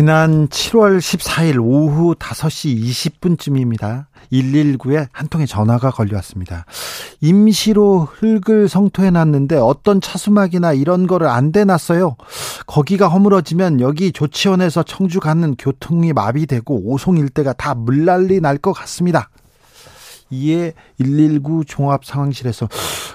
지난 7월 14일 오후 5시 20분쯤입니다. 119에 한 통의 전화가 걸려왔습니다. 임시로 흙을 성토해 놨는데 어떤 차수막이나 이런 거를 안 대놨어요. 거기가 허물어지면 여기 조치원에서 청주 가는 교통이 마비되고 오송 일대가 다 물난리 날 것 같습니다. 이에 119 종합 상황실에서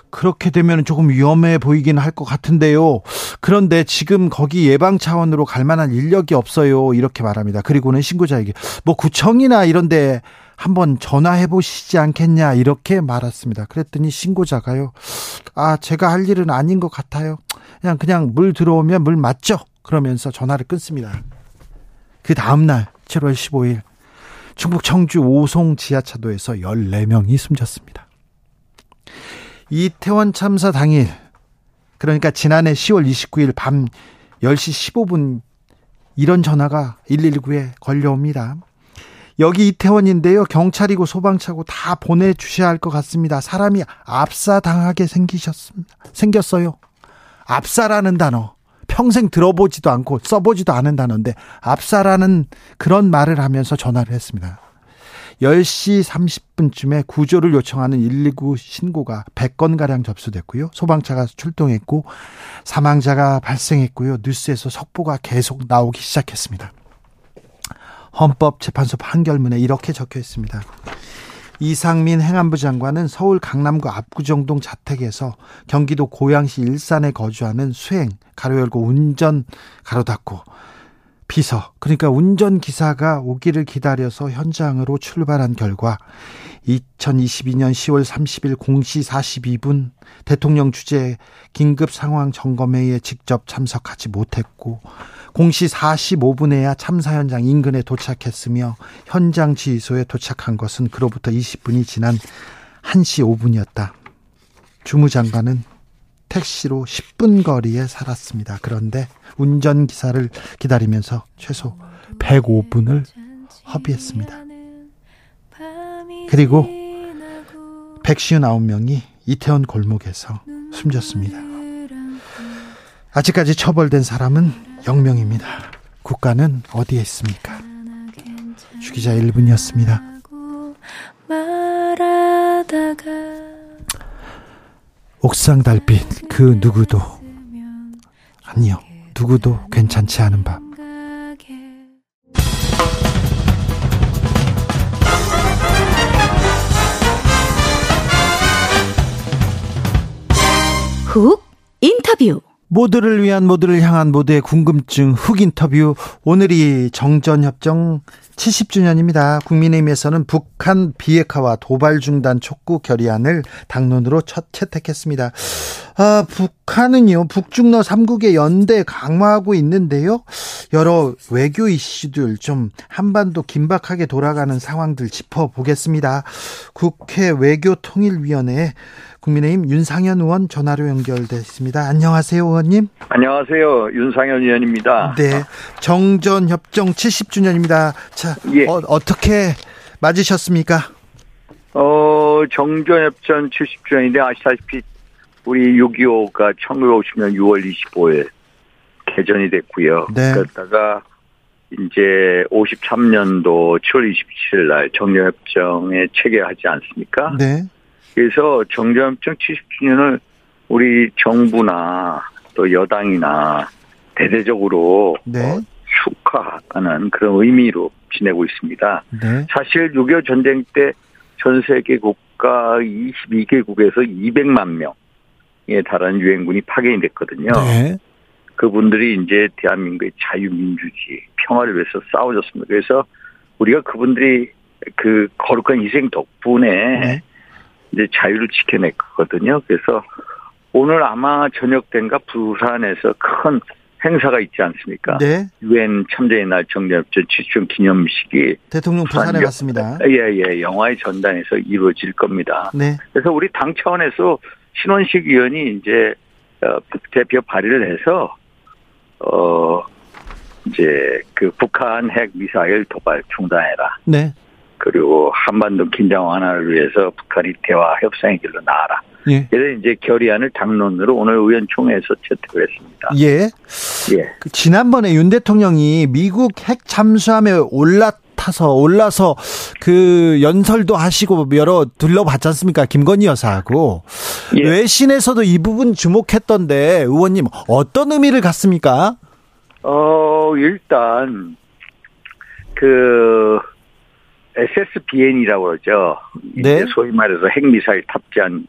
그렇게 되면 조금 위험해 보이긴 할 것 같은데요. 그런데 지금 거기 예방 차원으로 갈 만한 인력이 없어요. 이렇게 말합니다. 그리고는 신고자에게 뭐 구청이나 이런 데 한번 전화해 보시지 않겠냐 이렇게 말했습니다. 그랬더니 신고자가요. 아 제가 할 일은 아닌 것 같아요. 그냥 그냥 물 들어오면 물 맞죠? 그러면서 전화를 끊습니다. 그 다음 날 7월 15일 충북 청주 오송 지하차도에서 14명이 숨졌습니다. 이태원 참사 당일 그러니까 지난해 10월 29일 밤 10시 15분 이런 전화가 119에 걸려옵니다. 여기 이태원인데요. 경찰이고 소방차고 다 보내주셔야 할 것 같습니다. 사람이 압사당하게 생기셨습니다. 생겼어요. 압사라는 단어. 평생 들어보지도 않고 써보지도 않은 단어인데 압사라는 그런 말을 하면서 전화를 했습니다. 10시 30분쯤에 구조를 요청하는 119 신고가 100건가량 접수됐고요. 소방차가 출동했고 사망자가 발생했고요. 뉴스에서 속보가 계속 나오기 시작했습니다. 헌법재판소 판결문에 이렇게 적혀 있습니다. 이상민 행안부 장관은 서울 강남구 압구정동 자택에서 경기도 고양시 일산에 거주하는 수행 가로 열고 운전 가로 닫고 비서. 그러니까 운전 기사가 오기를 기다려서 현장으로 출발한 결과 2022년 10월 30일 0시 42분 대통령 주재 긴급 상황 점검회의에 직접 참석하지 못했고 0시 45분에야 참사 현장 인근에 도착했으며 현장 지휘소에 도착한 것은 그로부터 20분이 지난 1시 5분이었다. 주무장관은 택시로 10분 거리에 살았습니다. 그런데 운전기사를 기다리면서 최소 105분을 허비했습니다. 그리고 159명이 이태원 골목에서 숨졌습니다. 아직까지 처벌된 사람은 0명입니다. 국가는 어디에 있습니까? 주기자 1분이었습니다. 옥상 달빛 그 누구도 아니요 누구도 괜찮지 않은 밤 훅 인터뷰 모두를 위한 모두를 향한 모두의 궁금증 흑 인터뷰 오늘이 정전협정 70주년입니다. 국민의힘에서는 북한 비핵화와 도발 중단 촉구 결의안을 당론으로 첫 채택했습니다. 아, 북한은요, 북중러 3국의 연대 강화하고 있는데요. 여러 외교 이슈들 좀 한반도 긴박하게 돌아가는 상황들 짚어보겠습니다. 국회 외교통일위원회 국민의힘 윤상현 의원 전화로 연결돼 있습니다. 안녕하세요, 의원님. 안녕하세요, 윤상현 의원입니다. 네, 정전 협정 70주년입니다. 자, 예. 어, 어떻게 맞으셨습니까? 어, 정전 협정 70주년인데 아시다시피 우리 6.25가 1950년 6월 25일 개전이 됐고요. 네. 그러다가 이제 53년도 7월 27일 날 정전협정에 체결하지 않습니까? 네. 그래서 정전협정 70주년을 우리 정부나 또 여당이나 대대적으로 네. 어, 축하하는 그런 의미로 지내고 있습니다. 네. 사실 6.25 전쟁 때 전 세계 국가 22개국에서 200만 명 에 달하는 유엔군이 파견이 됐거든요. 네. 그분들이 이제 대한민국의 자유민주주의, 평화를 위해서 싸워줬습니다. 그래서 우리가 그분들이 그 거룩한 희생 덕분에 네. 이제 자유를 지켜냈거든요. 그래서 오늘 아마 저녁 된가 부산에서 큰 행사가 있지 않습니까? 네. 유엔 참전의 날 정전협정 70주년 기념식이 대통령 부산에 갔습니다. 예, 예. 영화의 전단에서 이루어질 겁니다. 네. 그래서 우리 당 차원에서 신원식 의원이 이제 어, 대표 발의를 해서 어 이제 그 북한 핵 미사일 도발 중단해라. 네. 그리고 한반도 긴장 완화를 위해서 북한이 대화 협상의 길로 나아라. 예. 그래서 이제 결의안을 당론으로 오늘 의원총회에서 채택을 했습니다. 예. 예. 그 지난번에 윤 대통령이 미국 핵 잠수함에 올라 타서 올라서 그 연설도 하시고 여러 둘러봤지 않습니까? 김건희 여사하고 예. 외신에서도 이 부분 주목했던데 의원님 어떤 의미를 갖습니까? 어 일단 그 SSBN이라고 그러죠. 네. 소위 말해서 핵미사일 탑재한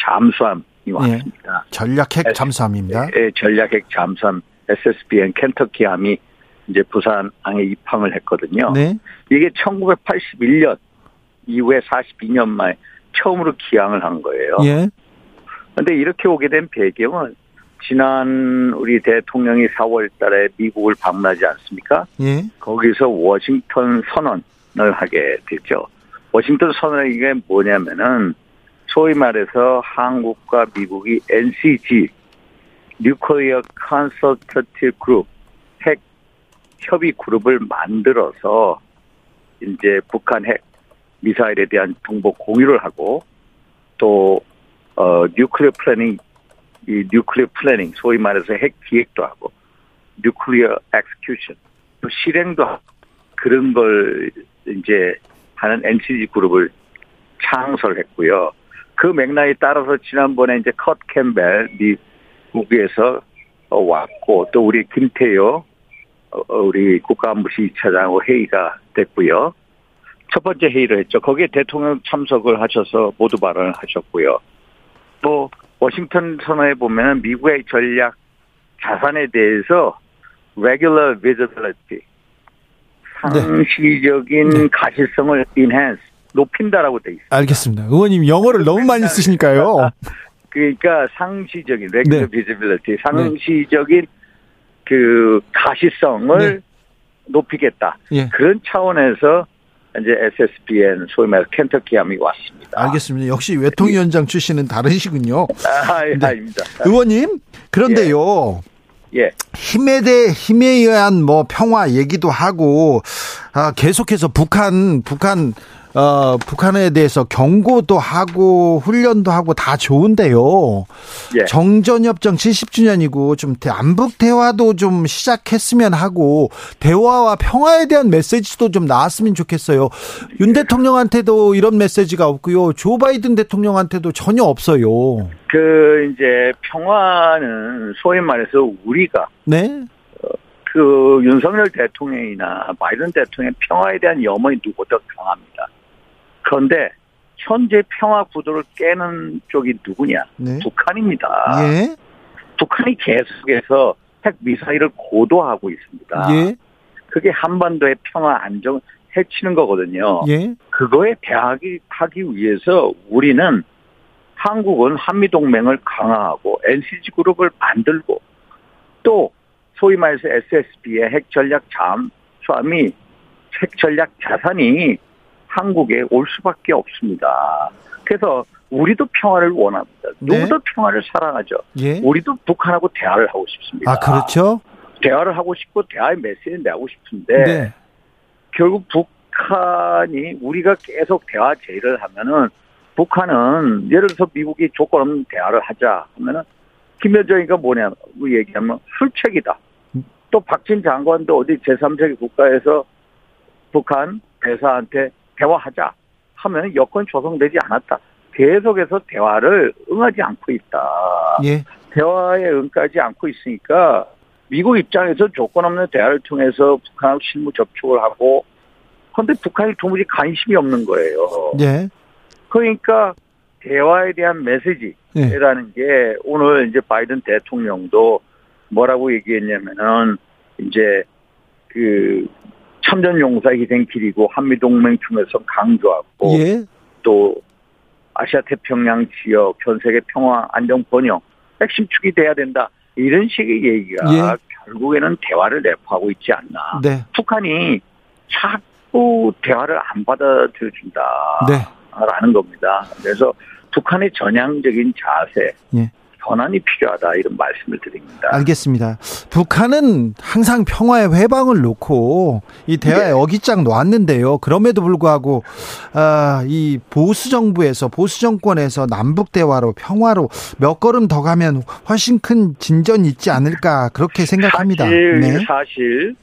잠수함이 예. 왔습니다. 예. 전략 핵 잠수함입니다. 예, 전략 핵 잠수함 SSBN 켄터키함이 이제 부산항에 입항을 했거든요. 네. 이게 1981년 이후에 42년 만에 처음으로 기항을 한 거예요. 예. 근데 이렇게 오게 된 배경은 지난 우리 대통령이 4월 달에 미국을 방문하지 않습니까? 예. 거기서 워싱턴 선언을 하게 됐죠. 워싱턴 선언이 게 뭐냐면은 소위 말해서 한국과 미국이 NCG 뉴클리어 컨설터티 그룹 핵 협의 그룹을 만들어서 이제 북한 핵 미사일에 대한 정보 공유를 하고 또 어, nuclear planning 이 nuclear planning 소위 말해서 핵 기획도 하고 nuclear execution 또 실행도 하고 그런 걸 이제 하는 NCG 그룹을 창설했고요. 그 맥락에 따라서 지난번에 이제 커트 캠벨 미국에서 왔고 또 우리 김태효 어, 우리 국가안보실 2차장하고 회의가 됐고요. 첫 번째 회의를 했죠. 거기에 대통령 참석을 하셔서 모두 발언을 하셨고요. 또 워싱턴 선언에 보면 미국의 전략 자산에 대해서 regular visibility 네. 상시적인 네. 가시성을 enhance 높인다라고 돼 있어요. 알겠습니다. 의원님 영어를 너무 많이 쓰시니까요. 그러니까 상시적인 regular 네. visibility, 상시적인 네. 그 가시성을 네. 높이겠다. 예. 그런 차원에서 이제 SSBN 소위 말해서 켄터키함이 왔습니다. 알겠습니다. 역시 외통위원장 출신은 다르시군요. 아, 예, 네. 아닙니다. 의원님, 그런데요. 예. 예. 힘에 대해 힘에 의한 뭐 평화 얘기도 하고 아 계속해서 북한 북한 어, 북한에 대해서 경고도 하고 훈련도 하고 다 좋은데요. 예. 정전협정 70주년이고 좀 남북 대화도 좀 시작했으면 하고 대화와 평화에 대한 메시지도 좀 나왔으면 좋겠어요. 윤 대통령한테도 이런 메시지가 없고요. 조 바이든 대통령한테도 전혀 없어요. 그 이제 평화는 소위 말해서 우리가 네. 어, 그 윤석열 대통령이나 바이든 대통령 평화에 대한 염원이 누구보다 강합니다. 그런데 현재 평화 구도를 깨는 쪽이 누구냐? 네. 북한입니다. 예. 북한이 계속해서 핵 미사일을 고도하고 있습니다. 예. 그게 한반도의 평화 안정을 해치는 거거든요. 예. 그거에 대하기 하기 위해서 우리는 한국은 한미 동맹을 강화하고 NCG 그룹을 만들고 또 소위 말해서 SSB의 핵 전략 잠수함이 핵 전략 자산이 한국에 올 수밖에 없습니다. 그래서 우리도 평화를 원합니다. 네. 누구도 평화를 사랑하죠. 예. 우리도 북한하고 대화를 하고 싶습니다. 아 그렇죠. 대화를 하고 싶고 대화의 메시지를 내고 싶은데 네. 결국 북한이 우리가 계속 대화 제의를 하면은 북한은 예를 들어서 미국이 조건 없는 대화를 하자 하면은 김여정이가 뭐냐고 얘기하면 술책이다. 또 박진 장관도 어디 제3세계 국가에서 북한 대사한테 대화하자 하면 여건이 조성되지 않았다. 계속해서 대화를 응하지 않고 있다. 예. 대화에 응하지 않고 있으니까 미국 입장에서 조건 없는 대화를 통해서 북한하고 실무 접촉을 하고 그런데 북한이 도무지 관심이 없는 거예요. 예. 그러니까 대화에 대한 메시지라는 예. 게 오늘 이제 바이든 대통령도 뭐라고 얘기했냐면은 이제 그 참전용사 희생길이고 한미동맹 중에서 강조하고 예. 또 아시아 태평양 지역 전 세계 평화 안정 번영 핵심 축이 돼야 된다 이런 식의 얘기가 예. 결국에는 대화를 내포하고 있지 않나. 네. 북한이 자꾸 대화를 안 받아들여준다. 네. 라는 겁니다. 그래서 북한의 전향적인 자세, 예. 전환이 필요하다 이런 말씀을 드립니다. 알겠습니다. 북한은 항상 평화의 회방을 놓고 이 대화에 네. 어깃장 놓았는데요. 그럼에도 불구하고 아, 이 보수 정부에서 보수 정권에서 남북 대화로 평화로 몇 걸음 더 가면 훨씬 큰 진전이 있지 않을까 그렇게 생각합니다. 사실, 네. 사실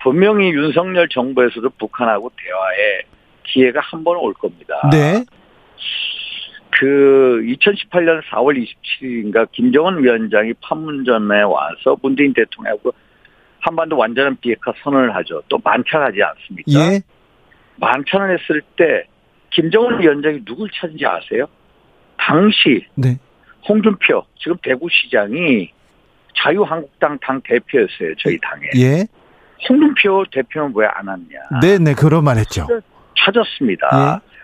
분명히 윤석열 정부에서도 북한하고 대화에 기회가 한 번 올 겁니다. 네. 그 2018년 4월 27일인가 김정은 위원장이 판문점에 와서 문재인 대통령하고 한반도 완전한 비핵화 선언을 하죠. 또 만찬하지 않습니까? 예. 만찬을 했을 때 김정은 위원장이 누굴 찾은지 아세요? 당시 네. 홍준표 지금 대구시장이 자유한국당 당 대표였어요. 저희 당에. 예. 홍준표 대표는 왜 안 왔냐? 네네 네, 그런 말 했죠. 찾았습니다. 예.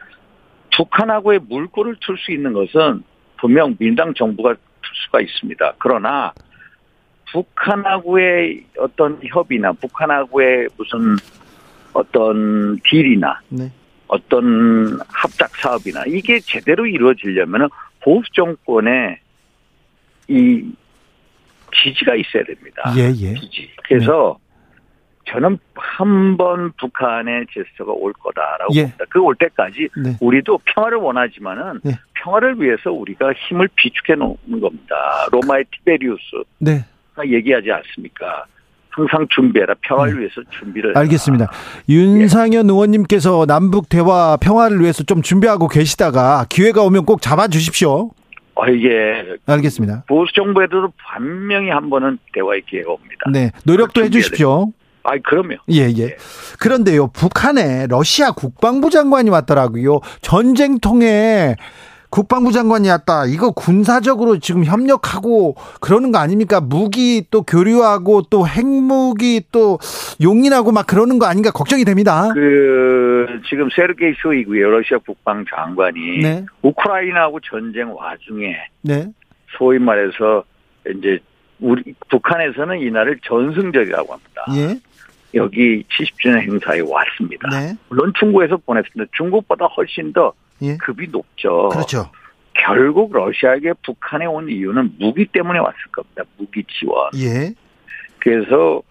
북한하고의 물꼬를 틀 수 있는 것은 분명 민당 정부가 틀 수가 있습니다. 그러나 북한하고의 어떤 협의나 북한하고의 무슨 어떤 딜이나 네. 어떤 합작 사업이나 이게 제대로 이루어지려면 보수 정권의 이 지지가 있어야 됩니다. 예, 예. 지지. 그래서 저는 한 번 북한의 제스처가 올 거다라고 예. 봅니다. 그 올 때까지 네. 우리도 평화를 원하지만은 네. 평화를 위해서 우리가 힘을 비축해 놓는 겁니다. 로마의 티베리우스가 네. 얘기하지 않습니까? 항상 준비해라. 평화를 네. 위해서 준비를. 알겠습니다. 해라. 윤상현 예. 의원님께서 남북 대화 평화를 위해서 좀 준비하고 계시다가 기회가 오면 꼭 잡아주십시오. 어, 이게. 알겠습니다. 보수 정부에도 반명히 한 번은 대화의 기회가 옵니다. 네. 노력도 해주십시오. 아이, 그럼요. 예, 예, 예. 그런데요, 북한에 러시아 국방부 장관이 왔더라고요. 전쟁통에 국방부 장관이 왔다. 이거 군사적으로 지금 협력하고 그러는 거 아닙니까? 무기 또 교류하고 또 핵무기 또 용인하고 막 그러는 거 아닌가 걱정이 됩니다. 그 지금 세르게이 쇼이고요. 러시아 국방 장관이 네. 우크라이나하고 전쟁 와중에 네. 소위 말해서 이제 우리 북한에서는 이날을 전승절이라고 합니다. 예. 여기 70주년 행사에 왔습니다. 네. 물론 중국에서 보냈습니다. 중국보다 훨씬 더 예. 급이 높죠. 그렇죠. 결국 러시아에게 북한에 온 이유는 무기 때문에 왔을 겁니다. 무기 지원. 예. 그래서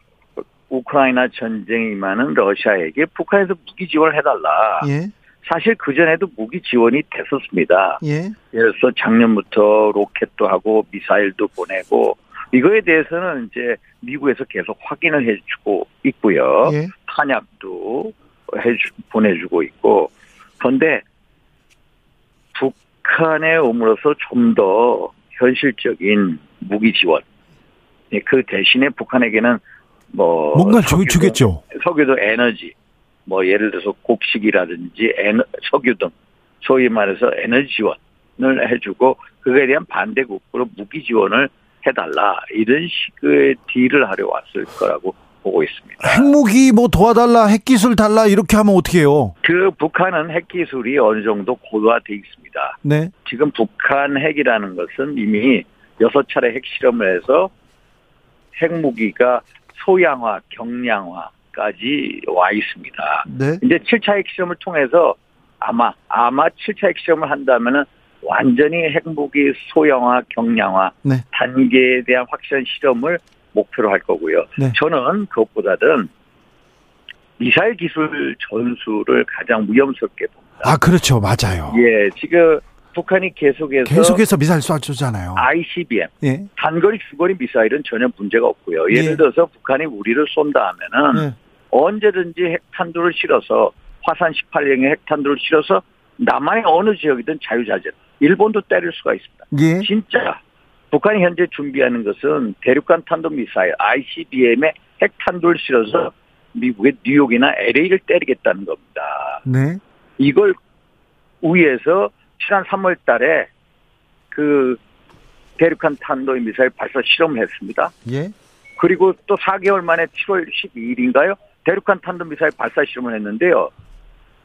우크라이나 전쟁이 많은 러시아에게 북한에서 무기 지원을 해달라. 예. 사실 그전에도 무기 지원이 됐었습니다. 예. 예를 들어서 작년부터 로켓도 하고 미사일도 보내고 이거에 대해서는 이제 미국에서 계속 확인을 해주고 있고요. 예. 탄약도 해주, 보내주고 있고. 그런데 북한에 오므로서 좀 더 현실적인 무기 지원. 예, 그 대신에 북한에게는 뭐 뭔가 석유도, 주겠죠. 석유도 에너지, 뭐 예를 들어서 곡식이라든지 에너, 석유 등 소위 말해서 에너지 지원을 해주고 그거에 대한 반대국으로 무기 지원을 해달라 이런 식의 딜을 하려 왔을 거라고 보고 있습니다. 핵무기 뭐 도와달라, 핵기술 달라 이렇게 하면 어떻게 해요? 그 북한은 핵기술이 어느 정도 고도화돼 있습니다. 네. 지금 북한 핵이라는 것은 이미 여섯 차례 핵실험을 해서 핵무기가 소양화, 경량화까지 와 있습니다. 네. 이제 7차 핵실험을 통해서 아마 아마 7차 핵실험을 한다면은 완전히 핵무기 소형화, 경량화 네. 단계에 대한 확실한 실험을 목표로 할 거고요. 네. 저는 그것보다는 미사일 기술 전술을 가장 위험스럽게 봅니다. 아, 그렇죠. 맞아요. 예, 지금 북한이 계속해서 계속해서 미사일 쏴주잖아요. ICBM, 예. 단거리 중거리 미사일은 전혀 문제가 없고요. 예를 예. 들어서 북한이 우리를 쏜다 하면은 예. 언제든지 핵탄두를 실어서 화산 18형의 핵탄두를 실어서 남한의 어느 지역이든 자유자재 일본도 때릴 수가 있습니다. 예. 진짜 북한이 현재 준비하는 것은 대륙간 탄도 미사일 ICBM의 핵탄두를 실어서 미국의 뉴욕이나 LA를 때리겠다는 겁니다. 네. 이걸 위해서 지난 3월 달에 그 대륙간 탄도 미사일 발사 실험을 했습니다. 예. 그리고 또 4개월 만에 7월 12일인가요? 대륙간 탄도 미사일 발사 실험을 했는데요.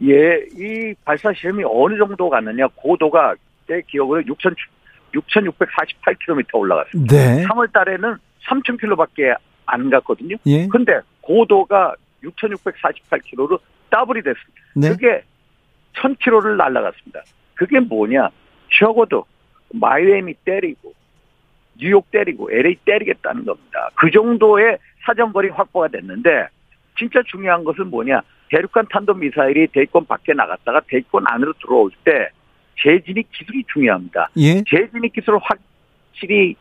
예, 이 발사 시험이 어느 정도 갔느냐, 고도가 제 기억으로 6,648km 올라갔습니다. 네. 3월 달에는 3,000km밖에 안 갔거든요. 예. 근데 고도가 6,648km로 더블이 됐습니다. 네. 그게 1,000km를 날아갔습니다. 그게 뭐냐? 적어도 마이애미 때리고 뉴욕 때리고 LA 때리겠다는 겁니다. 그 정도의 사정거리 확보가 됐는데 진짜 중요한 것은 뭐냐? 대륙간 탄도 미사일이 대권 밖에 나갔다가 대권 안으로 들어올 때 재진입 기술이 중요합니다. 예? 재진입 기술을 확실히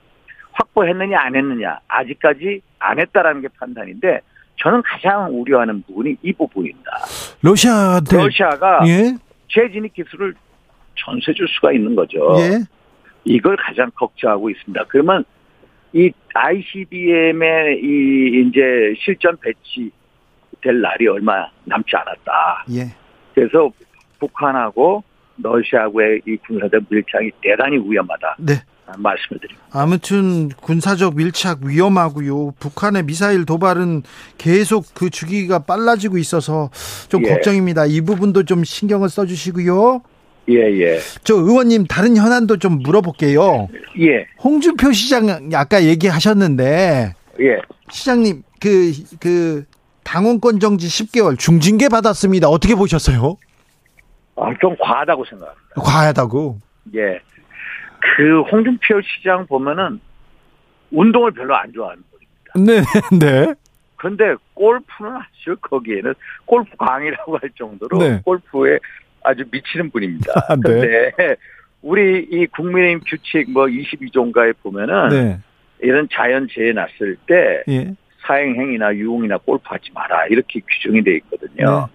확보했느냐 안 했느냐 아직까지 안 했다라는 게 판단인데 저는 가장 우려하는 부분이 이 부분입니다. 러시아 러시아가 예? 재진입 기술을 전세 줄 수가 있는 거죠. 예? 이걸 가장 걱정하고 있습니다. 그러면 이 ICBM의 이 이제 실전 배치 될 날이 얼마 남지 않았다. 예. 그래서 북한하고 러시아하고의 이 군사적 밀착이 대단히 위험하다. 네. 말씀을 드립니다. 아무튼 군사적 밀착 위험하고요. 북한의 미사일 도발은 계속 그 주기가 빨라지고 있어서 좀 예. 걱정입니다. 이 부분도 좀 신경을 써주시고요. 예, 예. 저 의원님 다른 현안도 좀 물어볼게요. 예. 홍준표 시장 아까 얘기하셨는데. 예. 시장님 그, 그, 당원권 정지 10개월 중징계 받았습니다. 어떻게 보셨어요? 아, 좀 과하다고 생각합니다. 과하다고? 예. 그 홍준표 시장 보면은 운동을 별로 안 좋아하는 분입니다. 네, 네. 근데 골프는 아주 거기에는 골프 강이라고 할 정도로 네. 골프에 아주 미치는 분입니다. 아, 네. 근데 우리 이 국민의힘 규칙 뭐 22조인가에 보면은 네. 이런 자연 재해 났을 때 예. 사행행위나 유흥이나 골프하지 마라 이렇게 규정이 돼 있거든요.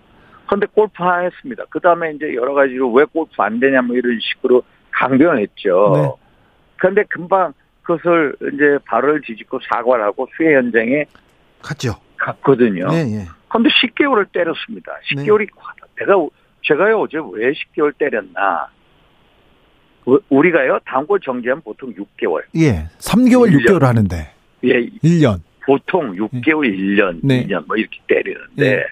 네. 그런데 골프하였습니다. 그 다음에 이제 여러 가지로 왜 골프 안 되냐 뭐 이런 식으로 강변을 했죠. 네. 그런데 금방 그것을 이제 발을 뒤집고 사과를 하고 수해 현장에 갔죠. 갔거든요. 네, 네. 그런데 10개월을 때렸습니다. 10개월이 과다. 내가 제가요 어제 왜 10개월 때렸나? 우리가요 단골 정지하면 보통 6개월. 예, 3개월 1년. 6개월 하는데. 예, 1년. 보통 6개월, 예. 1년, 네. 2년 뭐 이렇게 때리는데 예.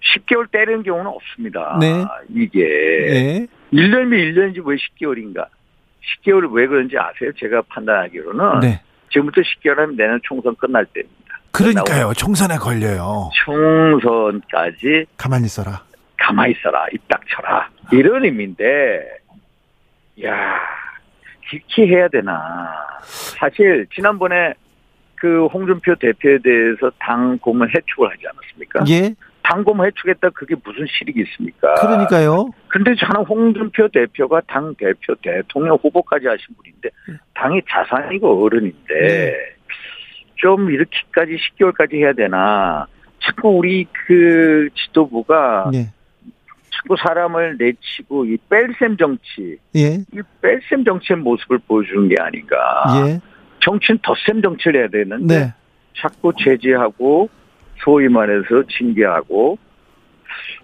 10개월 때리는 경우는 없습니다. 네. 이게 네. 1년이면 1년이지 왜 10개월인가? 10개월 왜 그런지 아세요? 제가 판단하기로는 네. 지금부터 10개월 하면 내년 총선 끝날 때입니다. 그러니까요. 총선에 걸려요. 총선까지 가만히 있어라. 가만히 있어라. 입 닥쳐라. 이런 의미인데 야 깊이 해야 되나. 사실 지난번에 그 홍준표 대표에 대해서 당 고문 해촉을 하지 않았습니까? 예. 당검 해주겠다 그게 무슨 실익이 있습니까? 그러니까요. 근데 저는 홍준표 대표가 당 대표 대통령 후보까지 하신 분인데 당이 자산이고 어른인데 네. 좀 이렇게까지 10개월까지 해야 되나? 자꾸 우리 그 지도부가 네. 자꾸 사람을 내치고 이 뺄셈 정치, 예. 이 뺄셈 정치의 모습을 보여주는 게 아닌가? 예. 정치는 덧셈 정치를 해야 되는데 네. 자꾸 제재하고 소위 말해서 징계하고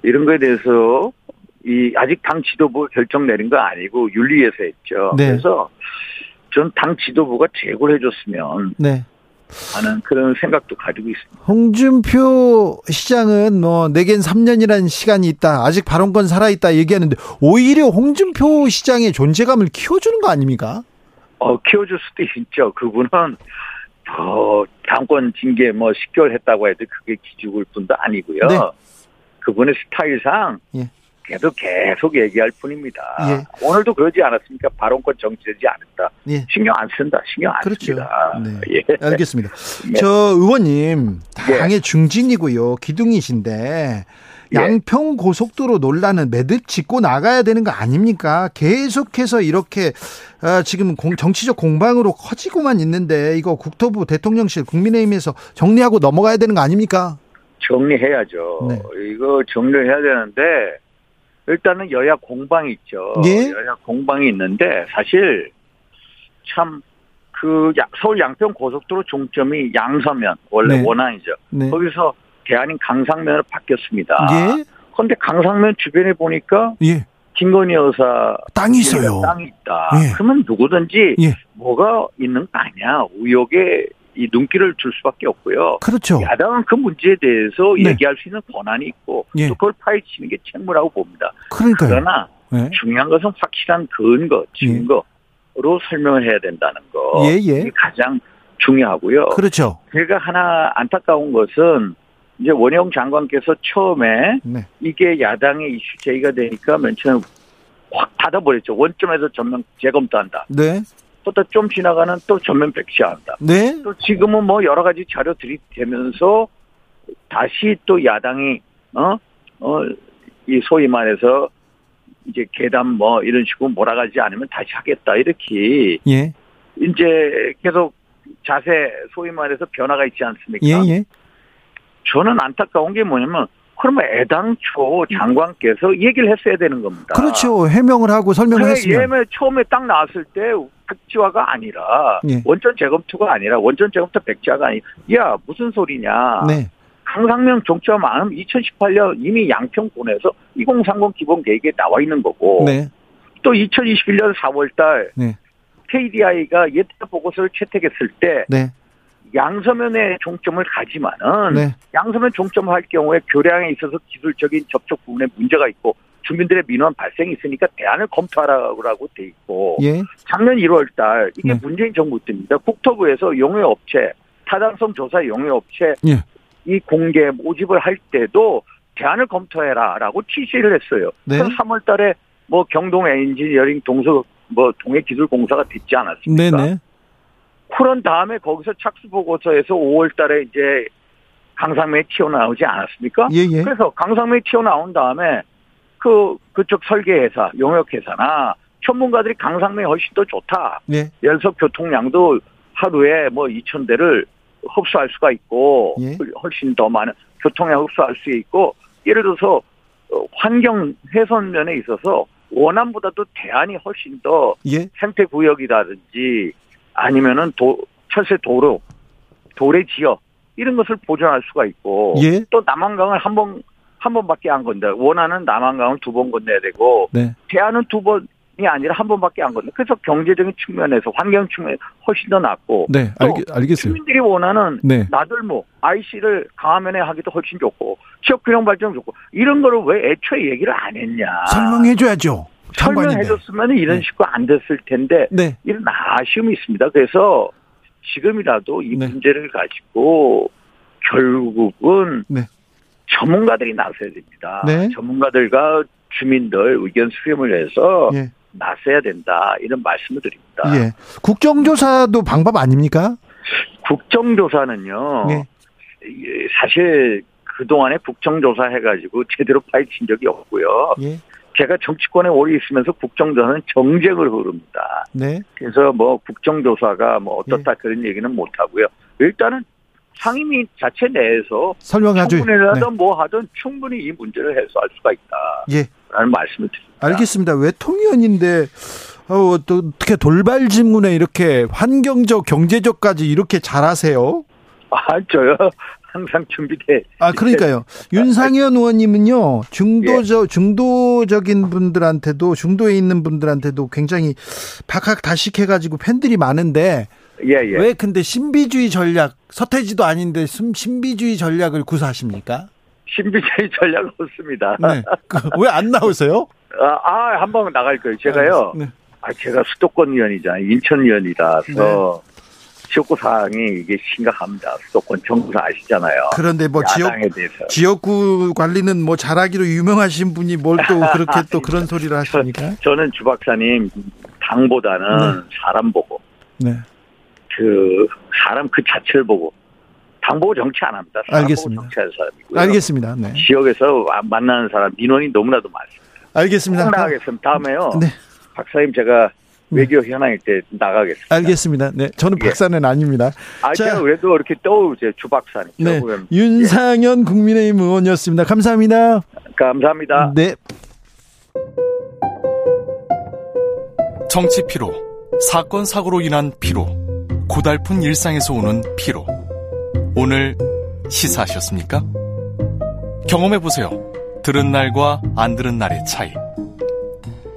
이런 거에 대해서 이 아직 당 지도부 결정 내린 거 아니고 윤리위에서 했죠. 네. 그래서 전 당 지도부가 제고를 해줬으면 네. 하는 그런 생각도 가지고 있습니다. 홍준표 시장은 뭐 내겐 3년이라는 시간이 있다. 아직 발언권 살아 있다 얘기하는데 오히려 홍준표 시장의 존재감을 키워주는 거 아닙니까? 어 키워줄 수도 있죠. 그분은 더 당권 징계 뭐 10개월 했다고 해도 그게 기죽을 뿐도 아니고요. 네. 그분의 스타일상 예. 계속 계속 얘기할 뿐입니다. 예. 오늘도 그러지 않았습니까? 발언권 정지되지 않았다. 예. 신경 안 쓴다. 신경 안 그렇죠. 씁니다. 네. 예. 알겠습니다. 네. 저 의원님 당의 예. 중진이고요. 기둥이신데 예. 양평 고속도로 논란은 매듭 짓고 나가야 되는 거 아닙니까? 계속해서 이렇게 아, 지금 공, 정치적 공방으로 커지고만 있는데 이거 국토부 대통령실 국민의힘에서 정리하고 넘어가야 되는 거 아닙니까? 정리해야죠. 네. 이거 정리해야 되는데 일단은 여야 공방이 있죠. 예? 여야 공방이 있는데 사실 참 그 서울 양평 고속도로 종점이 양서면 원래 네. 원안이죠. 네. 거기서 대안인 강상면으로 바뀌었습니다. 예. 그런데 강상면 주변에 보니까 예. 김건희 여사 땅이 있어요. 땅이 있다. 예. 그러면 누구든지 예. 뭐가 있는 거 아니야. 의혹에 이 눈길을 줄 수밖에 없고요. 그렇죠. 야당은 그 문제에 대해서 네. 얘기할 수 있는 권한이 있고 예. 또 그걸 파헤치는 게 책무라고 봅니다. 그러니까요. 그러나 예. 중요한 것은 확실한 근거, 증거로 설명을 해야 된다는 거. 예, 예. 가장 중요하고요. 그렇죠. 제가 하나 안타까운 것은 이제 원영 장관께서 처음에 네. 이게 야당의 이슈 제기가 되니까 맨 처음 확 닫아버렸죠. 원점에서 전면 재검토한다. 네. 또좀 지나가는 또 전면 백시한다. 네. 또 지금은 뭐 여러 가지 자료 들이대면서 다시 또 야당이 어 어 이 소위 말해서 이제 계단 뭐 이런 식으로 몰아가지 않으면 다시 하겠다 이렇게 예. 이제 계속 자세 소위 말해서 변화가 있지 않습니까? 예, 예. 저는 안타까운 게 뭐냐면 그러면 애당초 장관께서 얘기를 했어야 되는 겁니다. 그렇죠. 해명을 하고 설명을 했으면. 예매 처음에 딱 나왔을 때 백지화가 아니라 예. 원전 재검토가 아니라 원전 재검토 백지화가 아니라 야 무슨 소리냐. 네. 강상명 종점안 2018년 이미 양평 보내서 2030 기본 계획에 나와 있는 거고 네. 또 2021년 4월달 네. KDI가 예타 보고서를 채택했을 때 네. 양서면에 종점을 가지만은 네. 양서면 종점을 할 경우에 교량에 있어서 기술적인 접촉 부분에 문제가 있고 주민들의 민원 발생이 있으니까 대안을 검토하라고 돼 있고 예. 작년 1월 달 이게 네. 문재인 정부 때입니다. 국토부에서 용해업체 타당성 조사 용해업체 예. 이 공개 모집을 할 때도 대안을 검토해라라고 지시를 했어요. 네. 그럼 3월 달에 뭐 경동 엔지니어링 동서 뭐 동해 기술공사가 됐지 않았습니까? 네네. 그런 다음에 거기서 착수 보고서에서 5월 달에 이제 강상면이 튀어나오지 않았습니까? 예, 예. 그래서 강상면이 튀어나온 다음에 그 그쪽 설계회사, 용역회사나 전문가들이 강상면이 훨씬 더 좋다. 예. 예를 들어서 교통량도 하루에 뭐 2천 대를 흡수할 수가 있고 예. 훨씬 더 많은 교통량 흡수할 수 있고 예를 들어서 어, 환경 훼손 면에 있어서 원안보다도 대안이 훨씬 더 예. 생태 구역이라든지 아니면은 도, 철새 도로, 도래 지역 이런 것을 보존할 수가 있고 예. 또 남한강을 한번 한 번밖에 안 건다. 원하는 남한강을 두 번 건너야 되고 네. 대안은 두 번이 아니라 한 번밖에 안 건너. 그래서 경제적인 측면에서 환경 측면 훨씬 더 낫고 네, 또 알겠, 알겠 어요. 주민들이 원하는 네. 나들목 IC를 강화면에 하기도 훨씬 좋고 지역 균형 발전 좋고 이런 거를 왜 애초에 얘기를 안 했냐? 설명해줘야죠. 설명해줬으면 이런 네. 식으로 안 됐을 텐데 네. 이런 아쉬움이 있습니다. 그래서 지금이라도 이 네. 문제를 가지고 결국은 네. 전문가들이 나서야 됩니다. 네. 전문가들과 주민들 의견 수렴을 해서 예. 나서야 된다 이런 말씀을 드립니다. 예. 국정조사도 방법 아닙니까? 국정조사는요. 사실 그동안에 국정조사 해가지고 제대로 파헤친 적이 없고요. 예. 제가 정치권에 오래 있으면서 국정조사는 정쟁을 흐릅니다. 네. 그래서 뭐 국정조사가 뭐 어떻다 예. 그런 얘기는 못 하고요. 일단은 상임위 자체 내에서 설명하죠. 청문회라든 네. 뭐 하든 충분히 이 문제를 해소할 수가 있다. 예. 라는 말씀을 드립니다. 알겠습니다. 외통위원인데 어, 또 어떻게 돌발 질문에 이렇게 환경적, 경제적까지 이렇게 잘하세요? 아, 저요? 항상 준비돼. 아, 그러니까요. 윤상현 의원님은요, 중도적, 중도적인 분들한테도, 중도에 있는 분들한테도 굉장히 박학다식해가지고 팬들이 많은데, 예, 예. 왜 근데 신비주의 전략, 서태지도 아닌데 신- 신비주의 전략을 구사하십니까? 신비주의 전략 없습니다. 네. 왜안 나오세요? 아, 아, 한 번 나갈 거예요. 제가요. 네. 아, 제가 수도권 위원이잖아요. 인천 위원이라서 지역구 사항이 이게 심각합니다. 수도권 정부사 아시잖아요. 그런데 뭐 지역. 지역구 관리는 뭐 잘하기로 유명하신 분이 뭘 또 그렇게 또 그런 소리를 하십니까? 저 는 주 박사님 당보다는 사람 보고 네. 그 사람 그 자체를 보고 당 보고 정치 안 합니다. 알겠습니다. 정치하는 사람이고요. 알겠습니다. 네. 지역에서 만나는 사람 민원이 너무나도 많습니다. 알겠습니다. 꼭 나가겠습니다. 다음에요. 네. 박사님 제가 외교 현황일 때 나가겠습니다. 알겠습니다. 네. 저는 예. 박사는 아닙니다. 아, 자. 제가 그래도 이렇게 떠오르죠. 주 박사님. 네. 그러면 윤상현 국민의힘 의원이었습니다. 감사합니다. 감사합니다. 네. 정치 피로, 사건 사고로 인한 피로, 고달픈 일상에서 오는 피로. 오늘 시사하셨습니까? 경험해 보세요. 들은 날과 안 들은 날의 차이.